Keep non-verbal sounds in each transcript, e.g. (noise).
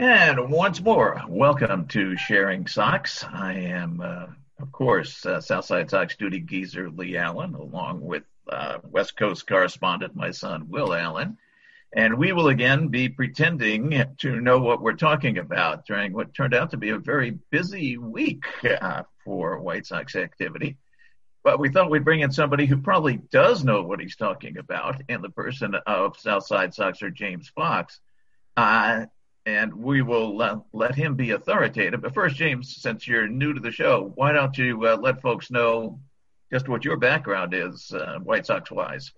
And once more, welcome to Sharing Sox. I am, uh, of course, uh, Southside Sox duty geezer Lee Allen, along with uh, West Coast correspondent, my son Will Allen. And we will again be pretending to know what we're talking about during what turned out to be a very busy week uh, for White Sox activity. But we thought we'd bring in somebody who probably does know what he's talking about in the person of Southside Soxer James Fox. Uh, and we will uh, let him be authoritative. But first, James, since you're new to the show, why don't you uh, let folks know just what your background is, uh, White Sox wise?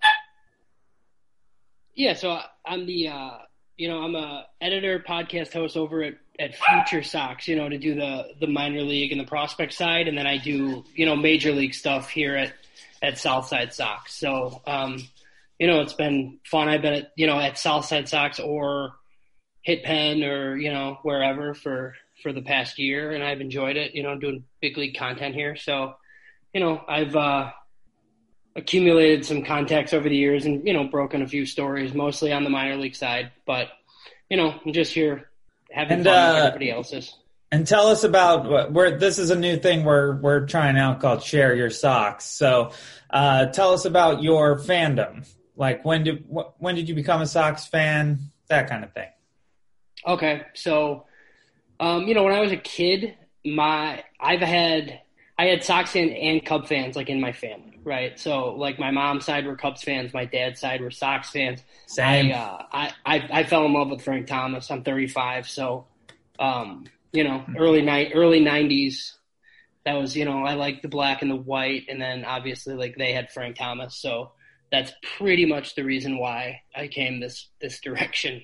Yeah, so I'm the uh, you know I'm a editor, podcast host over at at Future Sox, you know, to do the the minor league and the prospect side, and then I do you know major league stuff here at at Southside Sox. So um, you know, it's been fun. I've been at you know at Southside Sox or Hit Pen or you know wherever for for the past year, and I've enjoyed it. You know, doing big league content here, so you know I've uh, accumulated some contacts over the years and, you know, broken a few stories, mostly on the minor league side. But, you know, I'm just here having and, fun uh, with everybody else's. And tell us about where this is a new thing we're we're trying out called Share Your socks So, uh, tell us about your fandom. Like when did wh- when did you become a Sox fan? That kind of thing. Okay, so um, you know when I was a kid, my I've had I had Sox and, and Cub fans like in my family right? So like my mom's side were Cubs fans, my dad's side were Sox fans. Same. I, uh, I, I, I fell in love with Frank Thomas. I'm 35, so um, you know, early night, early 90s. That was you know I like the black and the white, and then obviously like they had Frank Thomas, so that's pretty much the reason why I came this this direction.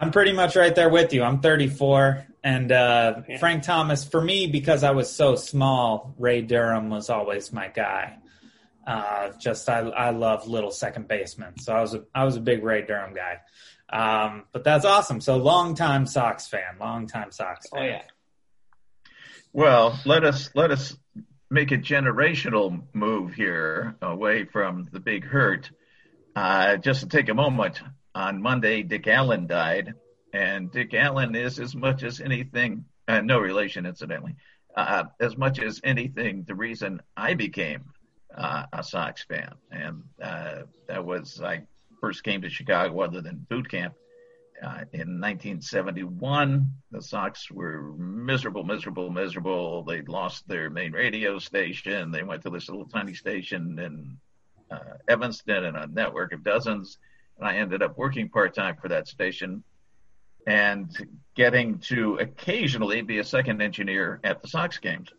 I'm pretty much right there with you. I'm 34, and uh, yeah. Frank Thomas for me because I was so small. Ray Durham was always my guy. Uh, just I I love little second basemen, so I was a I was a big Ray Durham guy. Um, but that's awesome. So long time Sox fan, long time Sox fan. Oh yeah. Well, let us let us make a generational move here away from the big hurt. Uh, just to take a moment, on Monday, Dick Allen died, and Dick Allen is as much as anything, uh, no relation incidentally, uh, as much as anything, the reason I became uh, a Sox fan, and uh, that was I first came to Chicago other than boot camp uh, in 1971. The Sox were miserable, miserable, miserable. They'd lost their main radio station. They went to this little tiny station in uh, Evanston and a network of dozens. And I ended up working part time for that station and getting to occasionally be a second engineer at the Sox games.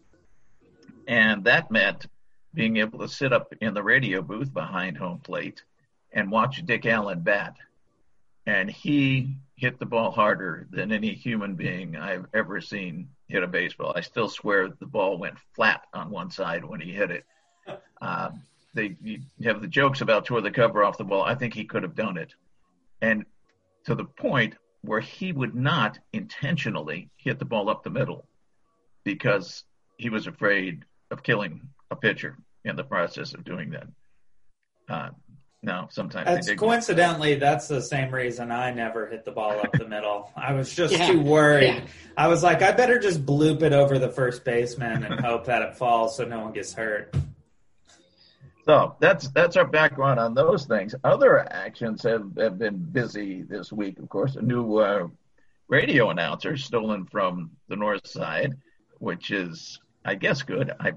And that meant being able to sit up in the radio booth behind home plate and watch Dick Allen bat. And he hit the ball harder than any human being I've ever seen hit a baseball. I still swear the ball went flat on one side when he hit it. Uh, (laughs) they you have the jokes about tore the cover off the ball. I think he could have done it. And to the point where he would not intentionally hit the ball up the middle because he was afraid of killing a pitcher in the process of doing that. Uh, no, sometimes that's coincidentally that's the same reason I never hit the ball up the middle. I was just yeah. too worried. Yeah. I was like, I better just bloop it over the first baseman and hope that it falls so no one gets hurt. So that's that's our background on those things. Other actions have, have been busy this week. Of course, a new uh, radio announcer stolen from the north side, which is, I guess, good. I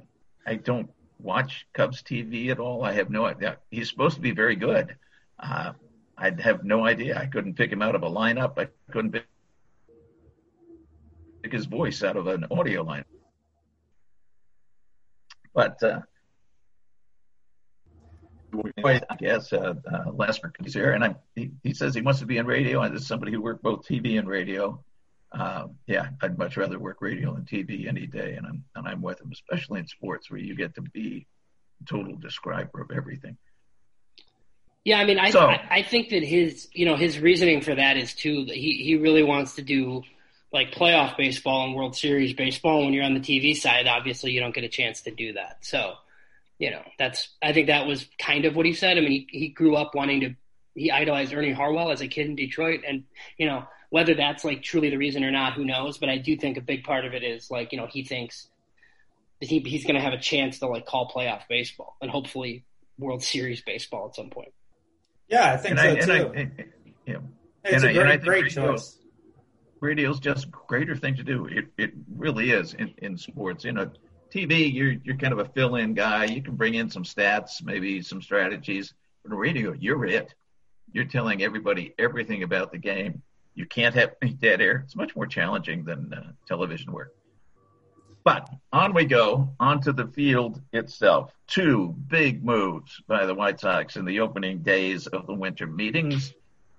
I don't watch Cubs TV at all. I have no idea. He's supposed to be very good. Uh, I have no idea. I couldn't pick him out of a lineup. I couldn't pick his voice out of an audio line. But uh, I guess uh, uh, is here, and I, he, he says he wants to be in radio. And as somebody who worked both TV and radio, uh, yeah, I'd much rather work radio than TV any day, and I'm and I'm with him, especially in sports where you get to be the total describer of everything. Yeah, I mean, I, so, I, I think that his you know his reasoning for that is too that he he really wants to do like playoff baseball and World Series baseball. When you're on the TV side, obviously you don't get a chance to do that. So, you know, that's I think that was kind of what he said. I mean, he he grew up wanting to he idolized Ernie Harwell as a kid in Detroit, and you know Whether that's like truly the reason or not, who knows? But I do think a big part of it is like you know he thinks that he, he's going to have a chance to like call playoff baseball and hopefully World Series baseball at some point. Yeah, I think and so I, too. I, yeah. It's and a great, great choice. Radio's just greater thing to do. It it really is in, in sports. You know, TV, you're you're kind of a fill-in guy. You can bring in some stats, maybe some strategies. But radio, you're it. You're telling everybody everything about the game. You can't have any dead air. It's much more challenging than uh, television work. But on we go, onto the field itself. Two big moves by the White Sox in the opening days of the winter meetings,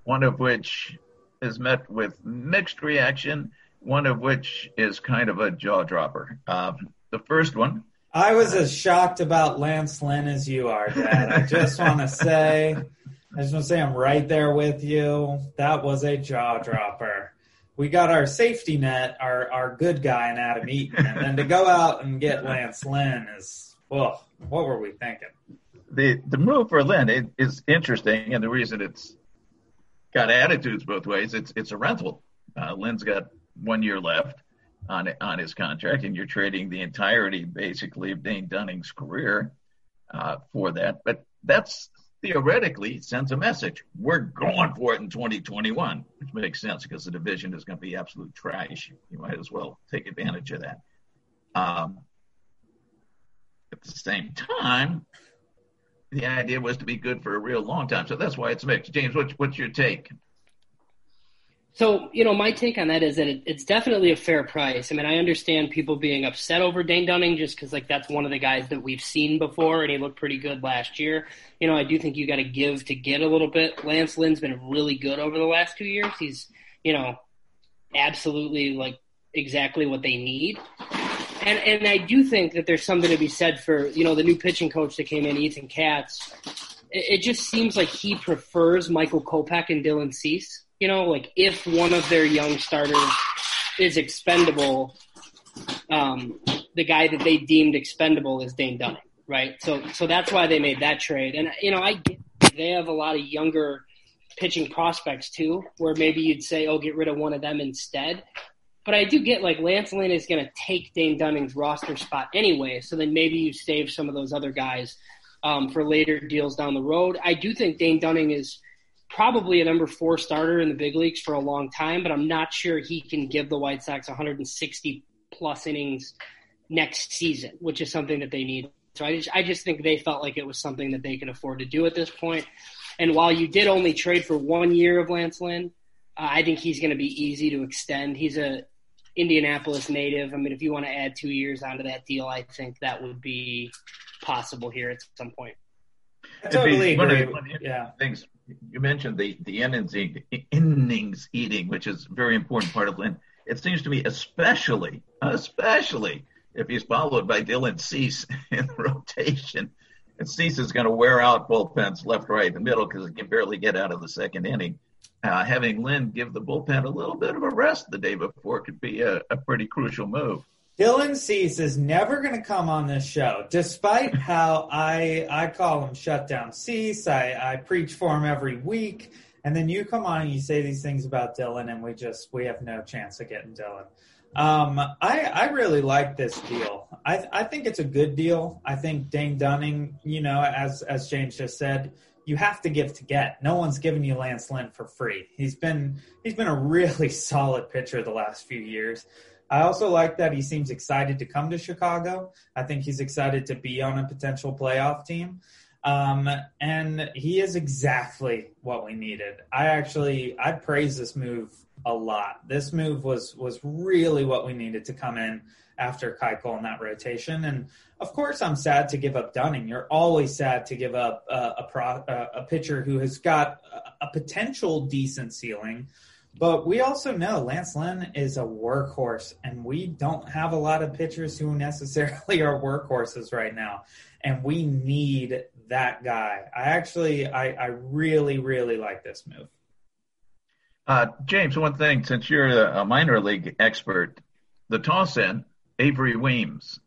one of which is met with mixed reaction, one of which is kind of a jaw dropper. Um, the first one. I was as shocked about Lance Lynn as you are, Dad. I just want to say, I just want to say I'm right there with you. That was a jaw dropper we got our safety net, our our good guy in Adam Eaton, and then to go out and get Lance Lynn is well, what were we thinking? The the move for Lynn is interesting, and the reason it's got attitudes both ways. It's it's a rental. Uh, Lynn's got one year left on on his contract, and you're trading the entirety basically of Dane Dunning's career uh, for that. But that's theoretically sends a message. We're going for it in 2021, which makes sense because the division is going to be absolute trash. You might as well take advantage of that. Um, at the same time, the idea was to be good for a real long time. So that's why it's mixed. James, what's, what's your take? So, you know, my take on that is that it, it's definitely a fair price. I mean, I understand people being upset over Dane Dunning just because, like, that's one of the guys that we've seen before, and he looked pretty good last year. You know, I do think you got to give to get a little bit. Lance Lynn's been really good over the last two years. He's, you know, absolutely like exactly what they need. And and I do think that there's something to be said for you know the new pitching coach that came in, Ethan Katz. It, it just seems like he prefers Michael Kopech and Dylan Cease you know, like if one of their young starters is expendable, um, the guy that they deemed expendable is Dane Dunning, right? So, so that's why they made that trade. And you know, I get they have a lot of younger pitching prospects too, where maybe you'd say, oh, get rid of one of them instead. But I do get like Lance Lynn is going to take Dane Dunning's roster spot anyway, so then maybe you save some of those other guys um, for later deals down the road. I do think Dane Dunning is probably a number four starter in the big leagues for a long time, but I'm not sure he can give the White Sox 160 plus innings next season, which is something that they need. So I just, I just think they felt like it was something that they could afford to do at this point. And while you did only trade for one year of Lance Lynn, uh, I think he's going to be easy to extend. He's a Indianapolis native. I mean, if you want to add two years onto that deal, I think that would be possible here at some point. I totally agree. yeah. Things you mentioned the the innings innings eating, which is a very important part of Lynn. It seems to me, especially especially if he's followed by Dylan Cease (laughs) in the rotation, and Cease is going to wear out bullpens left, right, and middle because he can barely get out of the second inning. Uh, having Lynn give the bullpen a little bit of a rest the day before could be a, a pretty crucial move. Dylan Cease is never going to come on this show, despite how I I call him shutdown Cease. I, I preach for him every week, and then you come on and you say these things about Dylan, and we just we have no chance of getting Dylan. Um, I I really like this deal. I I think it's a good deal. I think Dane Dunning, you know, as as James just said, you have to give to get. No one's giving you Lance Lynn for free. He's been he's been a really (laughs) solid pitcher the last few years. I also like that he seems excited to come to Chicago. I think he's excited to be on a potential playoff team. Um, and he is exactly what we needed. I actually I praise this move a lot. This move was was really what we needed to come in after Keuchel in that rotation. And of course, I'm sad to give up Dunning. You're always sad to give up uh, a pro, uh, a pitcher who has got a, a potential decent ceiling but we also know Lance Lynn is a workhorse, and we don't have a lot of pitchers who (laughs) necessarily are workhorses right now. And we need that guy. I actually, I, I really, really like this move. Uh, James, one thing, since you're a minor league expert, the toss in, Avery Weems.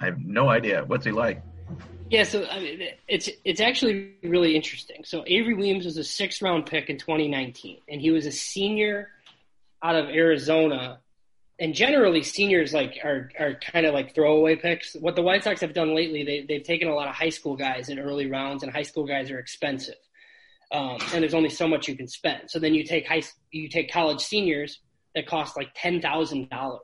I have no idea. What's he like? Yeah, so I mean, it's it's actually really interesting. So Avery Weems was a sixth round pick in 2019, and he was a senior out of Arizona, and generally seniors like are are kind of like throwaway picks. What the White Sox have done lately, they they've taken a lot of high school guys in early rounds, and high school guys are expensive, um, and there's only so much you can spend. So then you take high you take college seniors that cost like ten thousand dollars.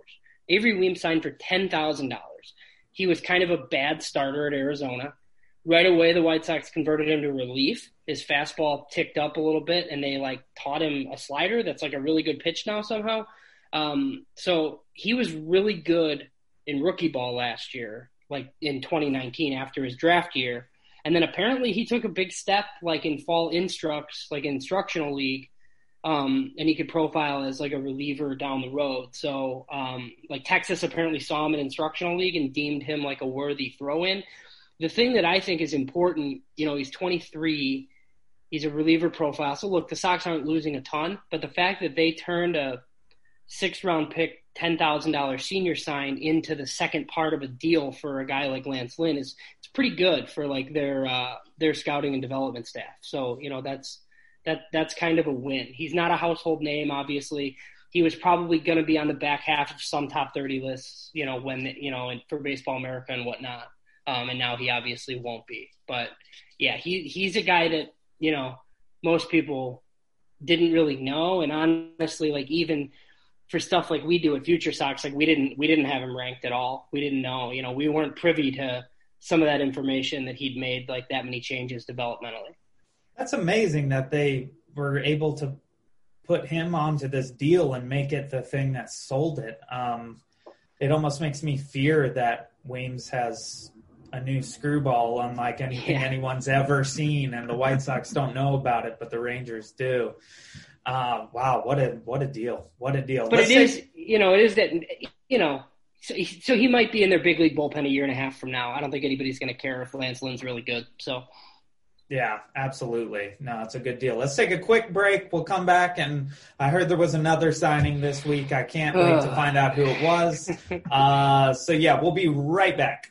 Avery Weems signed for ten thousand dollars. He was kind of a bad starter at Arizona. Right away, the White Sox converted him to relief. His fastball ticked up a little bit, and they like taught him a slider that's like a really good pitch now somehow. Um, so he was really good in rookie ball last year, like in 2019 after his draft year. And then apparently he took a big step, like in fall instructs, like instructional league, um, and he could profile as like a reliever down the road. So, um, like Texas apparently saw him in instructional league and deemed him like a worthy throw in. The thing that I think is important, you know, he's 23, he's a reliever profile. So look, the Sox aren't losing a ton, but the fact that they turned a six round pick, $10,000 senior sign into the second part of a deal for a guy like Lance Lynn is, it's pretty good for like their, uh, their scouting and development staff. So, you know, that's, that that's kind of a win. He's not a household name, obviously. He was probably going to be on the back half of some top 30 lists, you know, when, you know, for Baseball America and whatnot. Um, and now he obviously won't be. But yeah, he, he's a guy that, you know, most people didn't really know. And honestly, like even for stuff like we do at Future Sox, like we didn't, we didn't have him ranked at all. We didn't know, you know, we weren't privy to some of that information that he'd made like that many changes developmentally. That's amazing that they were able to put him onto this deal and make it the thing that sold it. Um, it almost makes me fear that Weems has a new screwball unlike anything yeah. anyone's ever seen, and the White Sox (laughs) don't know about it, but the Rangers do. Uh, wow, what a what a deal! What a deal! But Let's it say- is, you know, it is that you know. So he, so he might be in their big league bullpen a year and a half from now. I don't think anybody's going to care if Lance Lynn's really good. So yeah, absolutely. No, it's a good deal. Let's take a quick break. We'll come back, and I heard there was another signing this week. I can't wait to find out who it was. (laughs) Uh, so yeah, we'll be right back.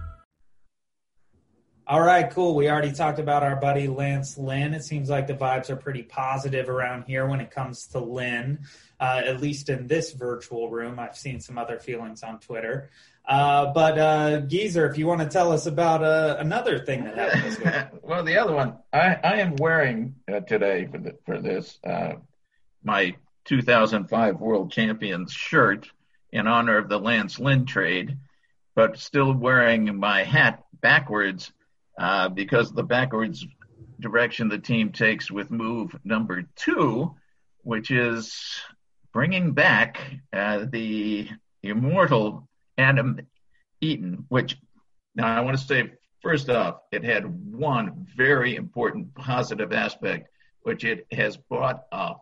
All right, cool. We already talked about our buddy Lance Lynn. It seems like the vibes are pretty positive around here when it comes to Lynn, uh, at least in this virtual room. I've seen some other feelings on Twitter. Uh, but uh, Geezer, if you want to tell us about uh, another thing that happened this week. (laughs) well, the other one, I, I am wearing uh, today for the, for this uh, my 2005 World Champions shirt in honor of the Lance Lynn trade, but still wearing my hat backwards uh, because the backwards direction the team takes with move number two, which is bringing back uh, the immortal Adam Eaton, which now I want to say first off, it had one very important positive aspect, which it has brought a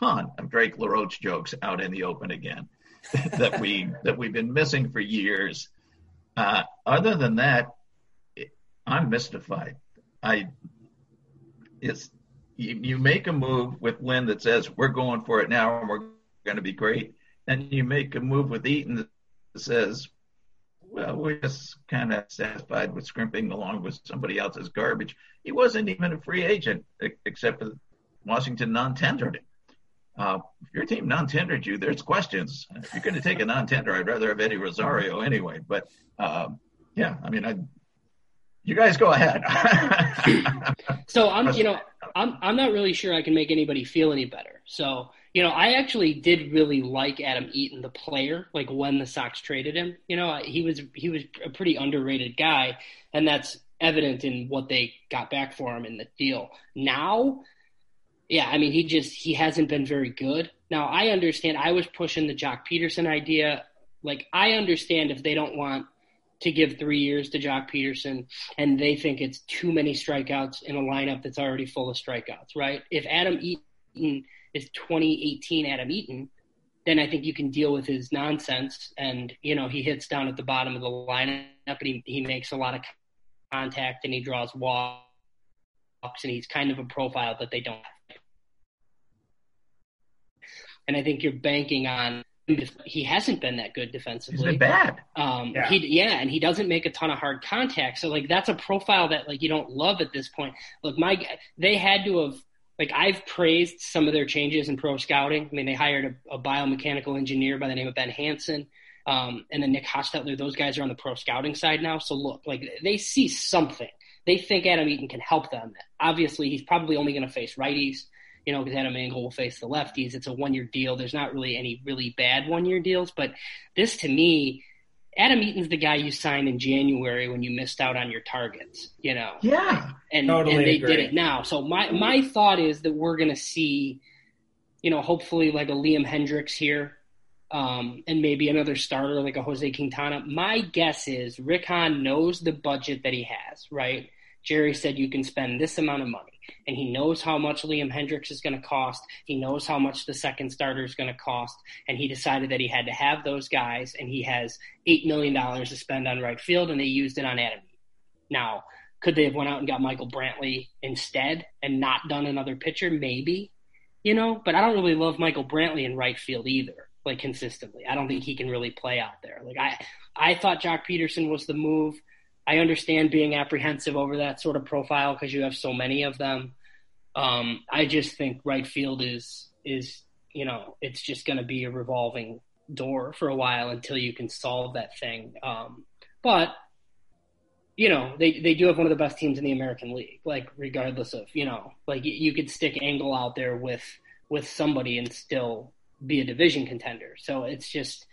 ton of Drake LaRoche jokes out in the open again (laughs) that we that we've been missing for years. Uh, other than that, I'm mystified. I it's you, you make a move with Lynn that says we're going for it now and we're going to be great, and you make a move with Eaton that says, well, we're just kind of satisfied with scrimping along with somebody else's garbage. He wasn't even a free agent except for Washington non-tendered him. Uh, if your team non-tendered you, there's questions. If you're going to take a non-tender, I'd rather have Eddie Rosario anyway. But uh, yeah, I mean, I you guys go ahead. (laughs) so I'm, you know, I'm I'm not really sure I can make anybody feel any better. So you know, I actually did really like Adam Eaton, the player. Like when the Sox traded him, you know, he was he was a pretty underrated guy, and that's evident in what they got back for him in the deal. Now, yeah, I mean, he just he hasn't been very good. Now I understand. I was pushing the Joc Pederson idea. Like I understand if they don't want to give three years to Joc Pederson, and they think it's too many strikeouts in a lineup that's already full of strikeouts, right? If Adam Eaton is 2018 Adam Eaton, then I think you can deal with his nonsense. And, you know, he hits down at the bottom of the lineup and he, he makes a lot of contact and he draws walks and he's kind of a profile that they don't have. And I think you're banking on he hasn't been that good defensively. He's been bad. Um, yeah. He, yeah, and he doesn't make a ton of hard contact. So like that's a profile that like you don't love at this point. Look, my they had to have like I've praised some of their changes in pro scouting. I mean, they hired a, a biomechanical engineer by the name of Ben Hanson, um, and then Nick Hostetler. Those guys are on the pro scouting side now. So look, like they see something. They think Adam Eaton can help them. Obviously, he's probably only going to face righties you know, because Adam Engel will face the lefties. It's a one year deal. There's not really any really bad one year deals, but this to me, Adam Eaton's the guy you signed in January when you missed out on your targets, you know. Yeah. And, totally and they agree. did it now. So my my thought is that we're gonna see, you know, hopefully like a Liam Hendriks here. Um, and maybe another starter like a Jose Quintana. My guess is Rick Hahn knows the budget that he has, right? Jerry said you can spend this amount of money and he knows how much Liam Hendriks is going to cost. He knows how much the second starter is going to cost, and he decided that he had to have those guys, and he has eight million dollars to spend on right field, and they used it on Adam. Now, could they have went out and got Michael Brantley instead and not done another pitcher? Maybe, you know. But I don't really love Michael Brantley in right field either, like consistently. I don't think he can really play out there. Like I, I thought Joc Pederson was the move. I understand being apprehensive over that sort of profile because you have so many of them. Um, I just think right field is is you know it's just going to be a revolving door for a while until you can solve that thing. Um, but you know they they do have one of the best teams in the American League. Like regardless of you know like you could stick Engel out there with with somebody and still be a division contender. So it's just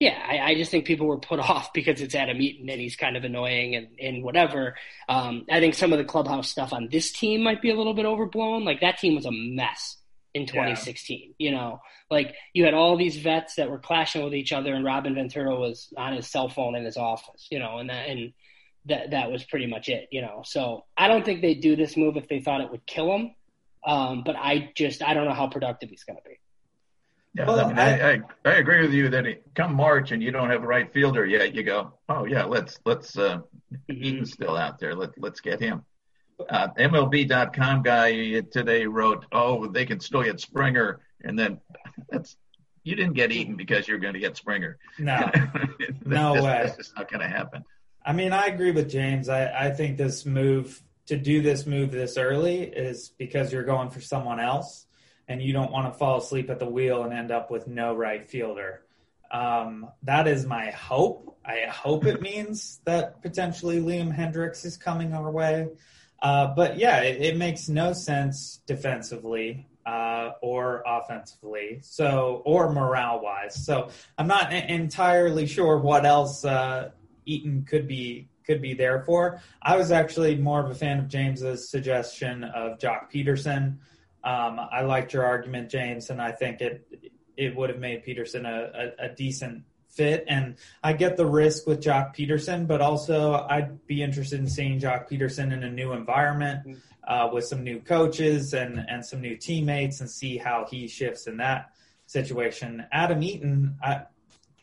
yeah, I, I, just think people were put (laughs) off because it's Adam Eaton and he's kind of annoying and, and whatever. Um, I think some of the clubhouse stuff on this team might be a little bit overblown. Like that team was a mess in 2016. Yeah. You know, like you had all these vets that were clashing with each other, and Robin Ventura was on his cell phone in his office. You know, and that and that that was pretty much it. You know, so I don't think they'd do this move if they thought it would kill him. Um, but I just I don't know how productive he's going to be. Yeah, well, I, mean, I, I, I, agree with you that it, come March and you don't have a right fielder yet, you go, oh yeah, let's let's uh, mm-hmm. Eaton's still out there. Let let's get him. Uh, MLB.com guy today wrote, oh, they can still get Springer, and then that's you didn't get Eaton because you're going to get Springer. No, (laughs) no way. This is not going to happen. I mean, I agree with James. I, I think this move to do this move this early is because you're going for someone else and you don't want to fall asleep at the wheel and end up with no right fielder. Um, that is my hope. I hope it means that potentially Liam Hendriks is coming our way. Uh, but yeah, it, it, makes no sense defensively uh, or offensively, so or morale wise. So I'm not entirely sure what else uh, Eaton could be could be there for. I was actually more of a fan of James's suggestion of Joc Pederson. Um, I liked your argument, James, and I think it it would have made Pederson a, a, a, decent fit. And I get the risk with Joc Pederson, but also I'd be interested in seeing Joc Pederson in a new environment uh, with some new coaches and and some new teammates, and see how he shifts in that situation. Adam Eaton, I.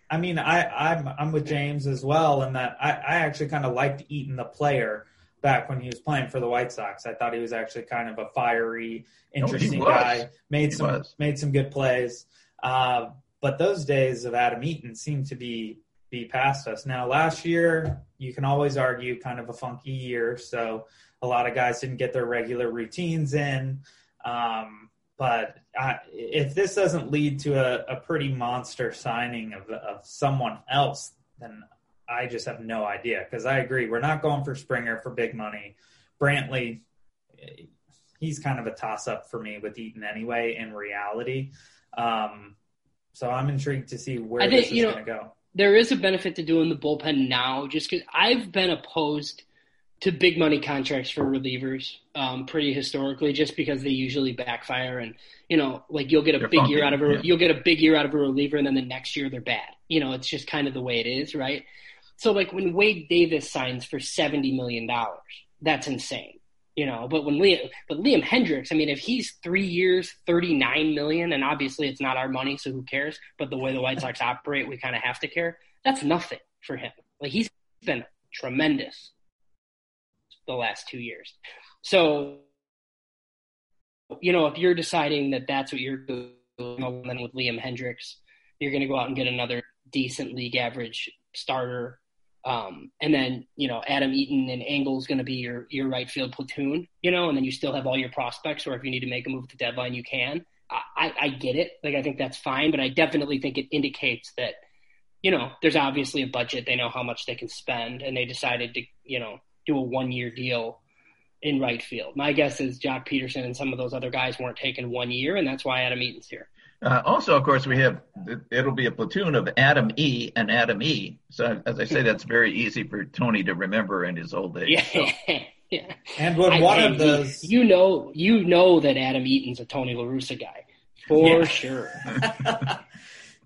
I mean, I, I'm I'm with James as well, in that I, I actually kind of liked Eaton the player back when he was playing for the White Sox. I thought he was actually kind of a fiery, interesting guy. Made some was. made some good plays. Uh, but those days of Adam Eaton seem to be be past us. Now, last year, you can always argue kind of a funky year, so a lot of guys didn't get their regular routines in. Um, but I, if this doesn't lead to a, a pretty monster signing of, of someone else, then I just have no idea because I agree. We're not going for Springer for big money. Brantley, he's kind of a toss up for me with Eaton anyway, in reality. Um, so I'm intrigued to see where I think, this is going to go. There is a benefit to doing the bullpen now just because I've been opposed to big money contracts for relievers um, pretty historically just because they usually backfire and you know like you'll get a They're big funky, year out of a yeah. you'll get a big year out of a reliever and then the next year they're bad you know it's just kind of the way it is right so like when Wade Davis signs for seventy million dollars, that's insane. you know. But when Liam, but Liam Hendriks, I mean, if he's three years, thirty nine million, and obviously it's not our money, so who cares? But the way the White Sox operate, we kind of have to care. That's nothing for him. Like he's been tremendous the last two years. So, you know, if you're deciding that that's what you're doing, then with Liam Hendriks, you're going to go out and get another decent league average starter um, and then you know Adam Eaton and Engel is going to be your your right field platoon, you know, and then you still have all your prospects. Or if you need to make a move at the deadline, you can. I, I get it. Like I think that's fine, but I definitely think it indicates that you know there's obviously a budget. They know how much they can spend, and they decided to you know do a one year deal in right field. My guess is Joc Pederson and some of those other guys weren't taken one year, and that's why Adam Eaton's here. Uh, also, of course, we have it'll be a platoon of Adam E and Adam E. So, as I say, that's very easy for Tony to remember in his old age. Yeah. So. (laughs) yeah. And when one of those, you know, you know that Adam Eaton's a Tony La Russa guy for yeah. sure. (laughs)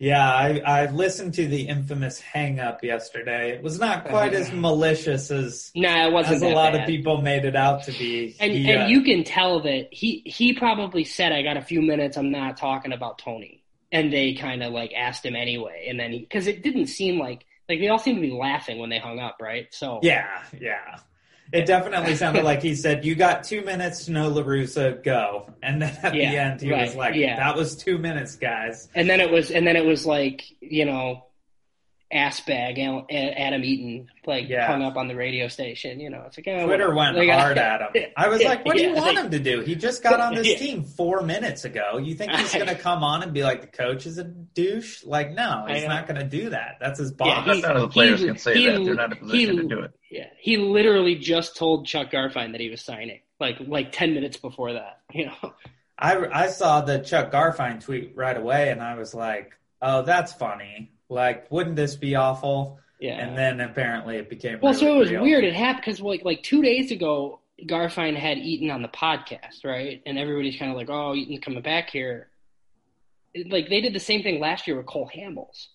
Yeah, I, I listened to the infamous hang up yesterday. It was not quite as malicious as, nah, it wasn't as a lot bad. of people made it out to be. And He, and uh, you can tell that he he probably said, "I got a few minutes. I'm not talking about Tony." And they kind of like asked him anyway, and then because it didn't seem like like they all seemed to be laughing when they hung up, right? So Yeah, yeah. It definitely sounded like he said, "You got two minutes to know La Russa, go." And then at Yeah, the end, he was like, yeah. "That was two minutes, guys." and then it was and then it was like you know ass bag Al- adam eaton like Yeah. hung up on the radio station you know it's like oh, Twitter went like, hard at him. (laughs) I was like, "What do you want like- him to do? He just got on this (laughs) Yeah. team four minutes ago. You think he's going (laughs) to come on and be like, the coach is a douche? Like, no, he's not going to do that. That's his Yeah, boss." he- None of the players he- can say he- that. They're not in a position he- to do it. yeah he literally just told chuck garfien that he was signing like like 10 minutes before that you know I, I saw the Chuck Garfien tweet right away, and I was like, "Oh, that's funny. Like, wouldn't this be awful?" yeah. And then apparently it became well really so it was real. weird. It happened because like like two days ago garfien had eaton on the podcast right? And everybody's kind of like oh eaton's coming back here. Like they did the same thing last year with cole hamels.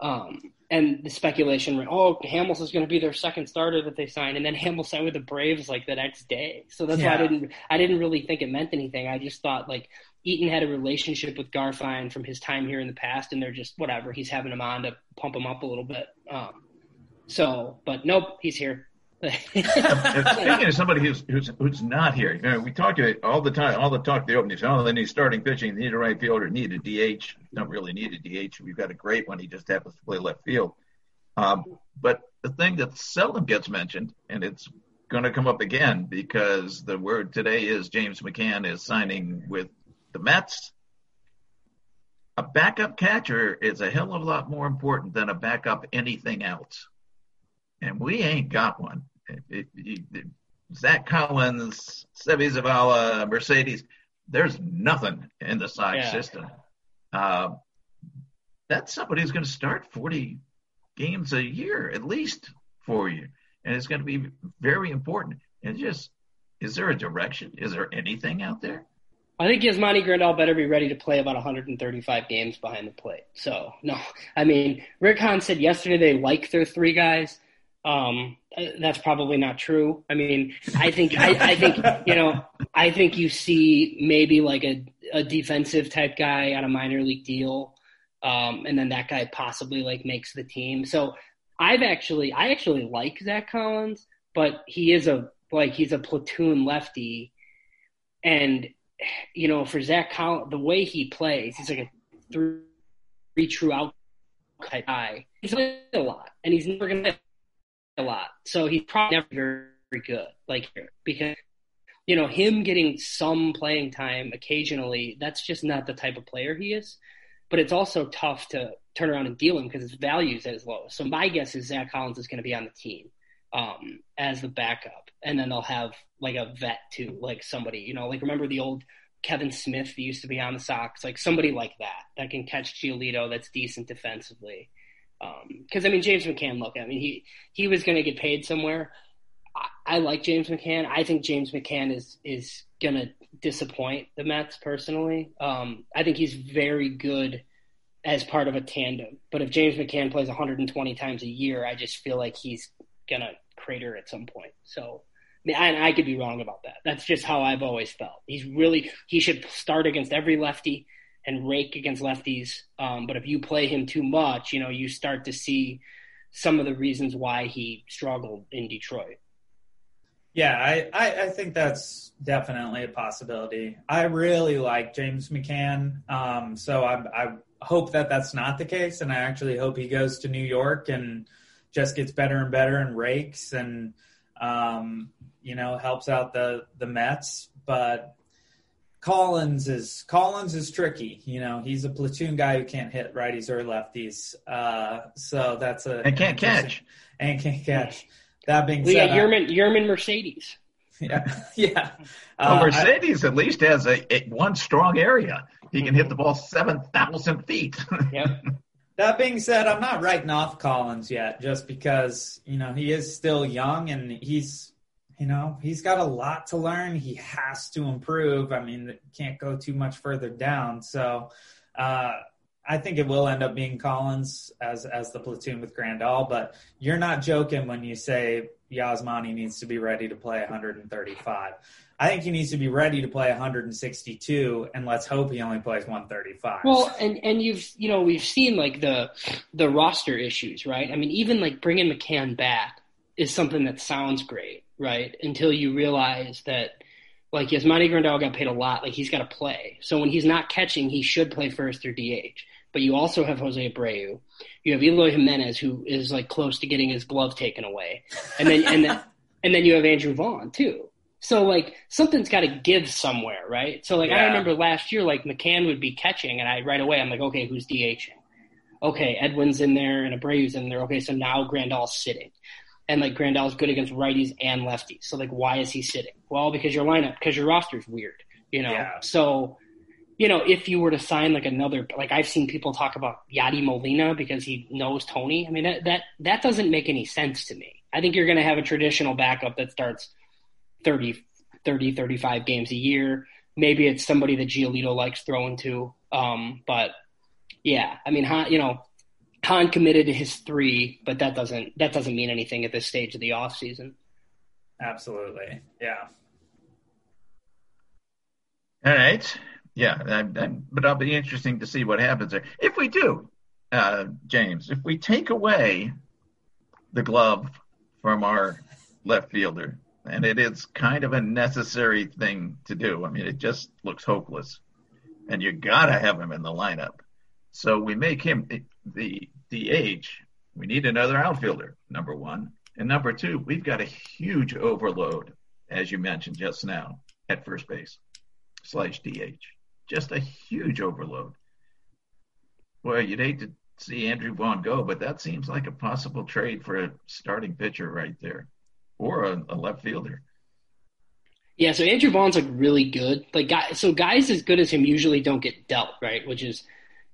Um and the speculation went, oh hamels is going to be their second starter that they signed. And then hamels signed with the braves like the next day. So that's why i didn't i didn't really think it meant anything. I just thought like eaton had a relationship with garfien from his time here in the past and they're just whatever he's having him on to pump him up a little bit um so but nope he's here Speaking of somebody who's who's who's not here, you know, we talk to it all the time, all the talk the openings. Oh, they need starting pitching, they need a right fielder, need a DH. Don't really need a DH. We've got a great one. He just happens to play left field. Um, but the thing that seldom gets mentioned, and it's going to come up again because the word today is James McCann is signing with the Mets. A backup catcher is a hell of a lot more important than a backup anything else and we ain't got one. It, it, it, Zach Collins, Seby Zavala, Mercedes, there's nothing in the Sox Yeah. system. Uh, that's somebody who's going to start 40 games a year at least for you, and it's going to be very important. And just, is there a direction? Is there anything out there? I think Yasmani Grandal better be ready to play about 135 games behind the plate. So no, I mean Rick Hahn said yesterday they like their three guys. Um, that's probably not true. I mean, I think I, I think you know I think you see maybe like a, a defensive type guy on a minor league deal, um, and then that guy possibly like makes the team. So I've actually I actually like Zach Collins, but he is a like he's a platoon lefty, and you know, for Zach Collins, the way he plays, he's like a three, three true out type guy. He's playing a lot, and he's never going to play a lot. So he's probably never very, very good, like because you know him getting some playing time occasionally. That's just not the type of player he is. But it's also tough to turn around and deal him because his value is as low. So my guess is Zach Collins is going to be on the team um, as the backup, and then they'll have like a vet too, like somebody you know, like remember the old Kevin Smith that used to be on the Sox, like somebody like that that can catch Giolito, that's decent defensively. Because I mean, James McCann, look, I mean, he he was going to get paid somewhere. I, I like James McCann. I think James McCann is is going to disappoint the Mets personally. Um, I think he's very good as part of a tandem. But if James McCann plays 120 times a year, I just feel like he's gonna crater at some point. So and I could be wrong about that. That's just how I've always felt. He's really he should start against every lefty and rake against lefties. Um, but if you play him too much, you know, you start to see some of the reasons why he struggled in Detroit. Yeah, I, I, I, think that's definitely a possibility. I really like James McCann, um, so I, I hope that that's not the case, and I actually hope he goes to New York and just gets better and better and rakes and um, you know helps out the the Mets. But Collins is Collins is tricky. You know, he's a platoon guy who can't hit righties or lefties. Uh, so that's a and can't catch and can't catch. That being we said, got Yermin, Yermin Mercedes. (laughs) Yeah, yeah. Well, uh, Mercedes I, at least has a, a, one strong area. He can hit the ball seven thousand feet. yep. (laughs) That being said, I'm not writing off Collins yet, just because you know he is still young and he's you know he's got a lot to learn. He has to improve. I mean, can't go too much further down. So. Uh, I think it will end up being Collins as as the platoon with Grandal, but you're not joking when you say Yasmani needs to be ready to play 135. I think he needs to be ready to play 162, and let's hope he only plays 135. Well, and and you've you know we've seen like the the roster issues, right? I mean, even like bringing McCann back is something that sounds great, right? Until you realize that like Yasmani Grandal got paid a lot, like he's got to play. So when he's not catching, he should play first or DH but you also have Jose Abreu. You have Eloy Jimenez, who is like close to getting his glove taken away, and then and then and then you have Andrew Vaughn too. So like something's got to give somewhere, right? So like yeah. I remember last year, like McCann would be catching, and I right away I'm like, okay, who's DHing? Okay, Edwin's in there and Abreu's in there. Okay, so now Grandal's sitting, and like Grandal's good against righties and lefties. So like, why is he sitting? Well, because your lineup, because your roster's weird, you know. Yeah. So you know, if you were to sign like another, like I've seen people talk about Yadi Molina because he knows Tony. I mean, that that, that doesn't make any sense to me. I think you're going to have a traditional backup that starts 30, 30, 35 games a year. Maybe it's somebody that Giolito likes throwing to. Um, but yeah, I mean, Han, you know, Hahn committed to his three, but that doesn't that doesn't mean anything at this stage of the off season. Absolutely, yeah. All right yeah, I, I, but it'll be interesting to see what happens there. If we do, uh, James, if we take away the glove from our left fielder, and it is kind of a necessary thing to do. I mean, it just looks hopeless, and you gotta have him in the lineup. So we make him the DH. We need another outfielder. Number one, and number two, we've got a huge overload, as you mentioned just now, at first base slash DH just a huge overload. Well, you'd hate to see Andrew Vaughn go, but that seems like a possible trade for a starting pitcher right there, or a, a left fielder. Yeah, so Andrew Vaughn's like really good. Like guys, so guys as good as him usually don't get dealt, right? Which is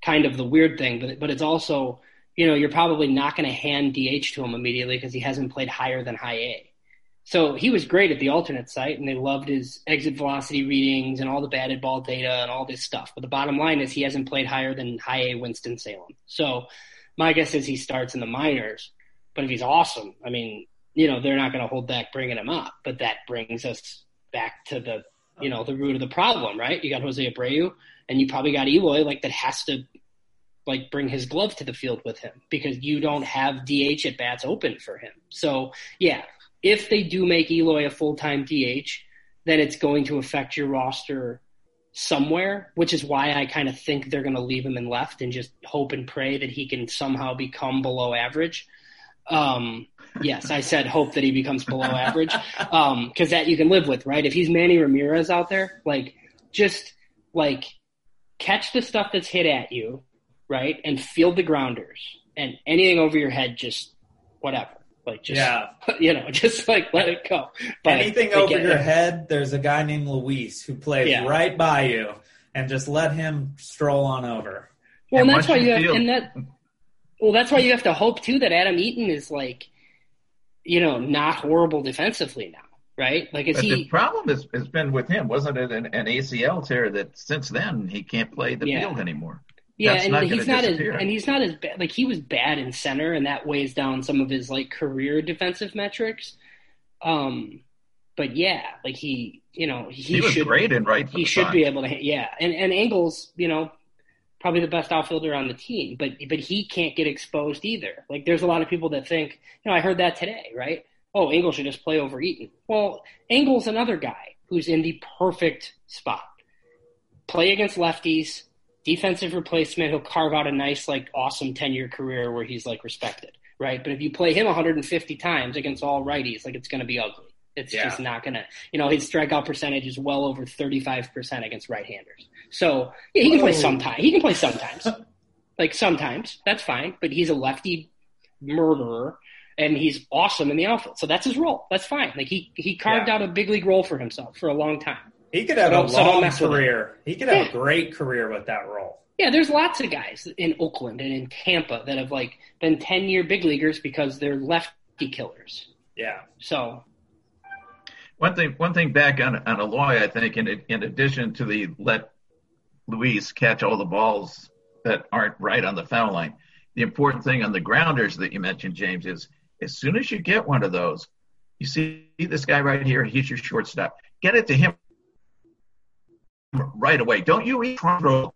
kind of the weird thing, but but it's also you know you're probably not going to hand DH to him immediately because he hasn't played higher than high A. So he was great at the alternate site, and they loved his exit velocity readings and all the batted ball data and all this stuff. But the bottom line is he hasn't played higher than high A Winston Salem. So my guess is he starts in the minors. But if he's awesome, I mean, you know, they're not going to hold back bringing him up. But that brings us back to the, you know, the root of the problem, right? You got Jose Abreu, and you probably got Eloy, like that has to like bring his glove to the field with him because you don't have DH at bats open for him. So yeah, if they do make Eloy a full time DH, then it's going to affect your roster somewhere, which is why I kind of think they're going to leave him in left and just hope and pray that he can somehow become below average. Um, yes, I said hope that he becomes below average because um, that you can live with, right? If he's Manny Ramirez out there, like just like catch the stuff that's hit at you, right, and field the grounders and anything over your head, just whatever. Like just yeah. (laughs) you know, just like let it go. But Anything over your head, there's a guy named Luis who plays yeah. right by you, and just let him stroll on over. Well, and, and that's why you have, and that. Well, that's why you have to hope too that Adam Eaton is like, you know, not horrible defensively now, right? Like, is but he? The problem has, has been with him, wasn't it? An, an ACL tear that since then he can't play the yeah. field anymore. Yeah, That's and not he's not disappear. as and he's not as bad. Like he was bad in center, and that weighs down some of his like career defensive metrics. Um, but yeah, like he, you know, he, He was should, great in right. He should be able to, yeah. And and Engels, you know, probably the best outfielder on the team, but but he can't get exposed either. Like there's a lot of people that think, you know, I heard that today, right? Oh, Engels should just play over Eaton. Well, Engels another guy who's in the perfect spot. Play against lefties, defensive replacement. He'll carve out a nice, like, awesome ten year career where he's like respected, right? But if you play him 150 times against all righties, like it's going to be ugly. It's Yeah. just not going to, you know, his strikeout percentage is well over 35% against right-handers. So yeah, he can play sometimes. He can play sometimes, (laughs) like sometimes. That's fine. But he's a lefty murderer, and he's awesome in the outfield. So that's his role. That's fine. Like he he carved Yeah. out a big league role for himself for a long time. He could have So a don't- so long mess with him. career. He could have Yeah. a great career with that role. Yeah, there's lots of guys in Oakland and in Tampa that have like been 10 year big leaguers because they're lefty killers. Yeah. So One thing, one thing back on on Eloy, I think, in in addition to the let Luis catch all the balls that aren't right on the foul line, the important thing on the grounders that you mentioned, James, is as soon as you get one of those, you see this guy right here, he's your shortstop. Get it to him right away. Don't you to throw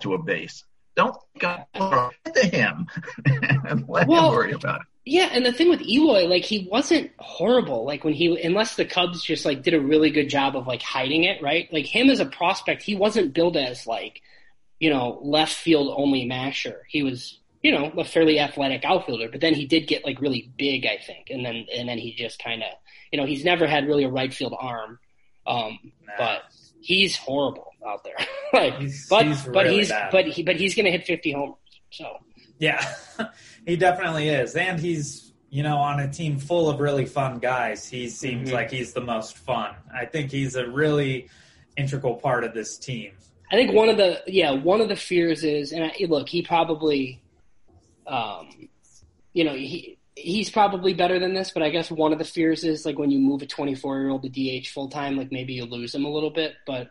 to a base. Don't go get to him (laughs) and let Well, him worry about it. Yeah, and the thing with Eloy, like he wasn't horrible. Like when he, unless the Cubs just like did a really good job of like hiding it, right? Like him as a prospect, he wasn't billed as like, you know, left field only masher. He was, you know, a fairly athletic outfielder. But then he did get like really big, I think, and then and then he just kind of, you know, he's never had really a right field arm. Um, Nah. but he's horrible out there. (laughs) like, He's- but he's but really he's bad. but he but he's gonna hit fifty homers. So Yeah, (laughs) he definitely is, and he's you know on a team full of really fun guys. He seems Mhm. like he's the most fun. I think he's a really integral part of this team. I think one of the yeah one of the fears is and I, look he probably, um, you know he he's probably better than this, but I guess one of the fears is like when you move a 24 year old to DH full time, like maybe you lose him a little bit, but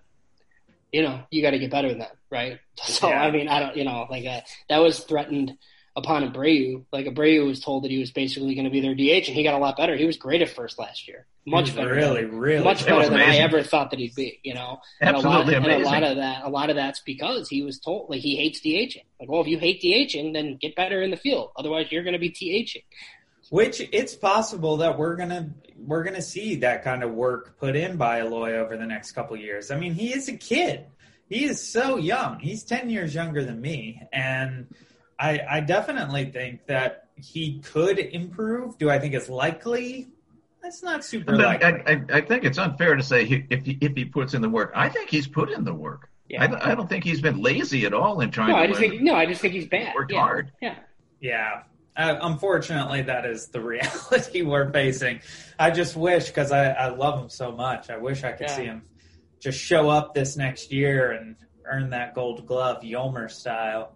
you know you got to get better than that, right? (laughs) So Yeah. I mean I don't you know like uh, that was threatened upon Abreu. Like Abreu was told that he was basically going to be their DH, and he got a lot better. He was great at first last year, much better. really, than, really. much better than I ever thought that he'd be. You know, and a lot, Absolutely and amazing. a lot of that, a lot of that's because he was told like he hates DHing. Like, well, if you hate DHing, then get better in the field. Otherwise, you're going to be DHing. Which it's possible that we're gonna we're gonna see that kind of work put in by Eloy over the next couple of years. I mean, he is a kid. He is so young. He's ten years younger than me, and I I definitely think that he could improve. Do I think it's likely? That's not super likely. I, I, I think it's unfair to say he, if he, if he puts in the work. I think he's put in the work. Yeah. I, don't- I don't think he's been lazy at all in trying No, to I just win. think no, I just think he's bad. worked yeah. hard. Yeah. Yeah. Uh, unfortunately, that is the (laughs) reality we're facing. I just wish, because I, I love him so much, I wish I could Yeah. see him just show up this next year and earn that gold glove, Yolmer style.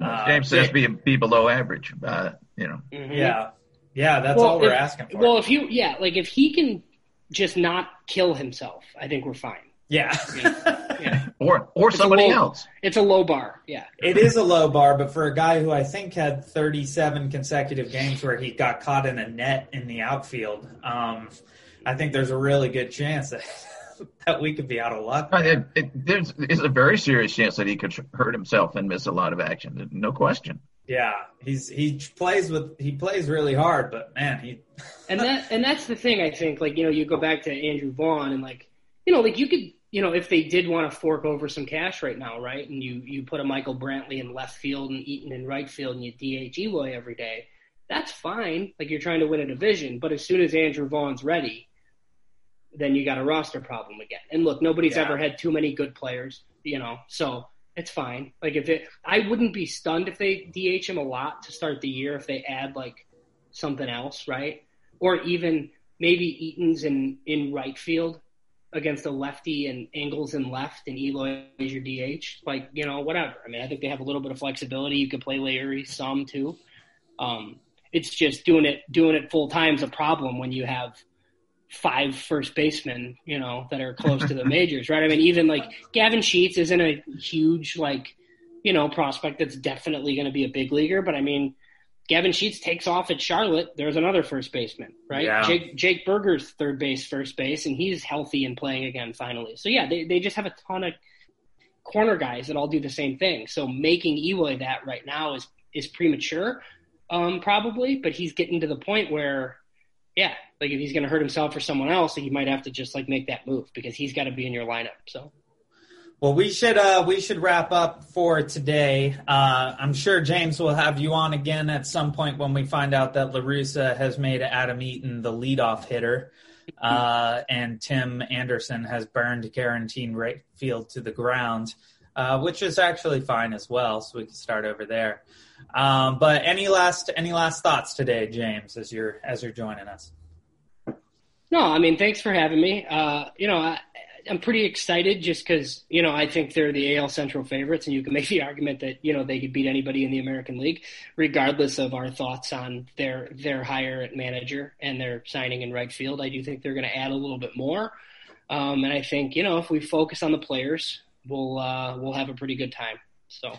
Uh, James says be be below average. Uh, you know, Mhm. Yeah. Yeah, that's Well, all we're if- asking for. Well, if you yeah, like if he can just not kill himself, I think we're fine. yeah. (laughs) Yeah. or or It's a somebody low- else. It's a low bar. Yeah. It is a low bar, but for a guy who I think had 37 consecutive games where he got caught in a net in the outfield, um, I think there's a really good chance that, (laughs) that we could be out of luck. Uh, It, it, there's is a very serious chance that he could hurt himself and miss a lot of action. No question. Yeah, he's he plays with he plays really hard, but man, he (laughs) and that and that's the thing I think like you know you go back to Andrew Vaughn and like you know like you could you know if they did want to fork over some cash right now right and you you put a Michael Brantley in left field and Eaton in right field and you DH Eloy every day that's fine like you're trying to win a division but as soon as Andrew Vaughn's ready then you got a roster problem again and look nobody's Yeah. ever had too many good players you know so it's fine like if it I wouldn't be stunned if they DH him a lot to start the year if they add like something else right or even maybe Eaton's in, in right field against a lefty and Engel's in left and Eloy is your DH. Like, you know, whatever. I mean, I think they have a little bit of flexibility. You could play Larry some too. Um, it's just doing it doing it full time is a problem when you have five first basemen, you know, that are close to the (laughs) majors, right? I mean, even like Gavin Sheets isn't a huge like, you know, prospect that's definitely going to be a big leaguer, but I mean, Gavin Sheets takes off at Charlotte. There's another first baseman, right? Yeah. Jake Jake Burger's third base, first base, and he's healthy and playing again finally. So yeah, they they just have a ton of corner guys that all do the same thing. So making Eloy that right now is is premature, um, probably. But he's getting to the point where, yeah, like if he's going to hurt himself or someone else, he might have to just like make that move because he's got to be in your lineup. So Well, we should uh, we should wrap up for today. Uh, I'm sure James will have you on again at some point when we find out that La Russa has made Adam Eaton the leadoff hitter, uh, and Tim Anderson has burned Guaranteed Rate Field to the ground, uh, which is actually fine as well. So we can start over there. Um, but any last any last thoughts today, James, as you're as you're joining us? No, I mean, thanks for having me. Uh, you know, I, I'm pretty excited just because, you know, I think they're the AL Central favorites, and you can (laughs) make the argument that, you know, they could beat anybody in the American League, regardless of our thoughts on their their hire at manager and their signing in right field. I do think they're going to add a little bit more. Um, and I think, you know, if we focus on the players, we'll uh, we'll have a pretty good time. So.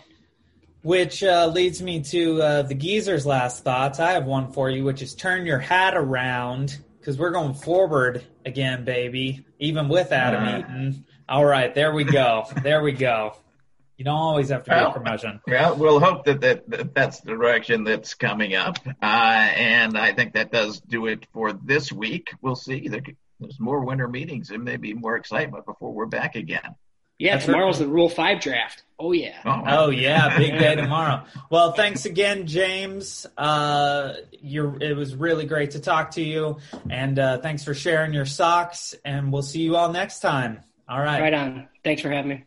Which uh, leads me to uh, the geezer's last thoughts. I have one for you, which is turn your hat around because we're going forward again, baby. Even with Adam Uh. Eaton. All right, there we go. There we go. You don't always have to be Well, a promotion. Well, we'll hope that, that, that that's the direction that's coming up. Uh, and I think that does do it for this week. We'll see. There, there's more winter meetings. There may be more excitement before we're back again. Yeah, That's tomorrow's right. the Rule 5 draft. Oh, yeah. Oh yeah, big day (laughs) tomorrow. Well, thanks again, James. Uh, you're, it was really great to talk to you, and uh, thanks for sharing your socks. And we'll see you all next time. All right. Right on. Thanks for having me.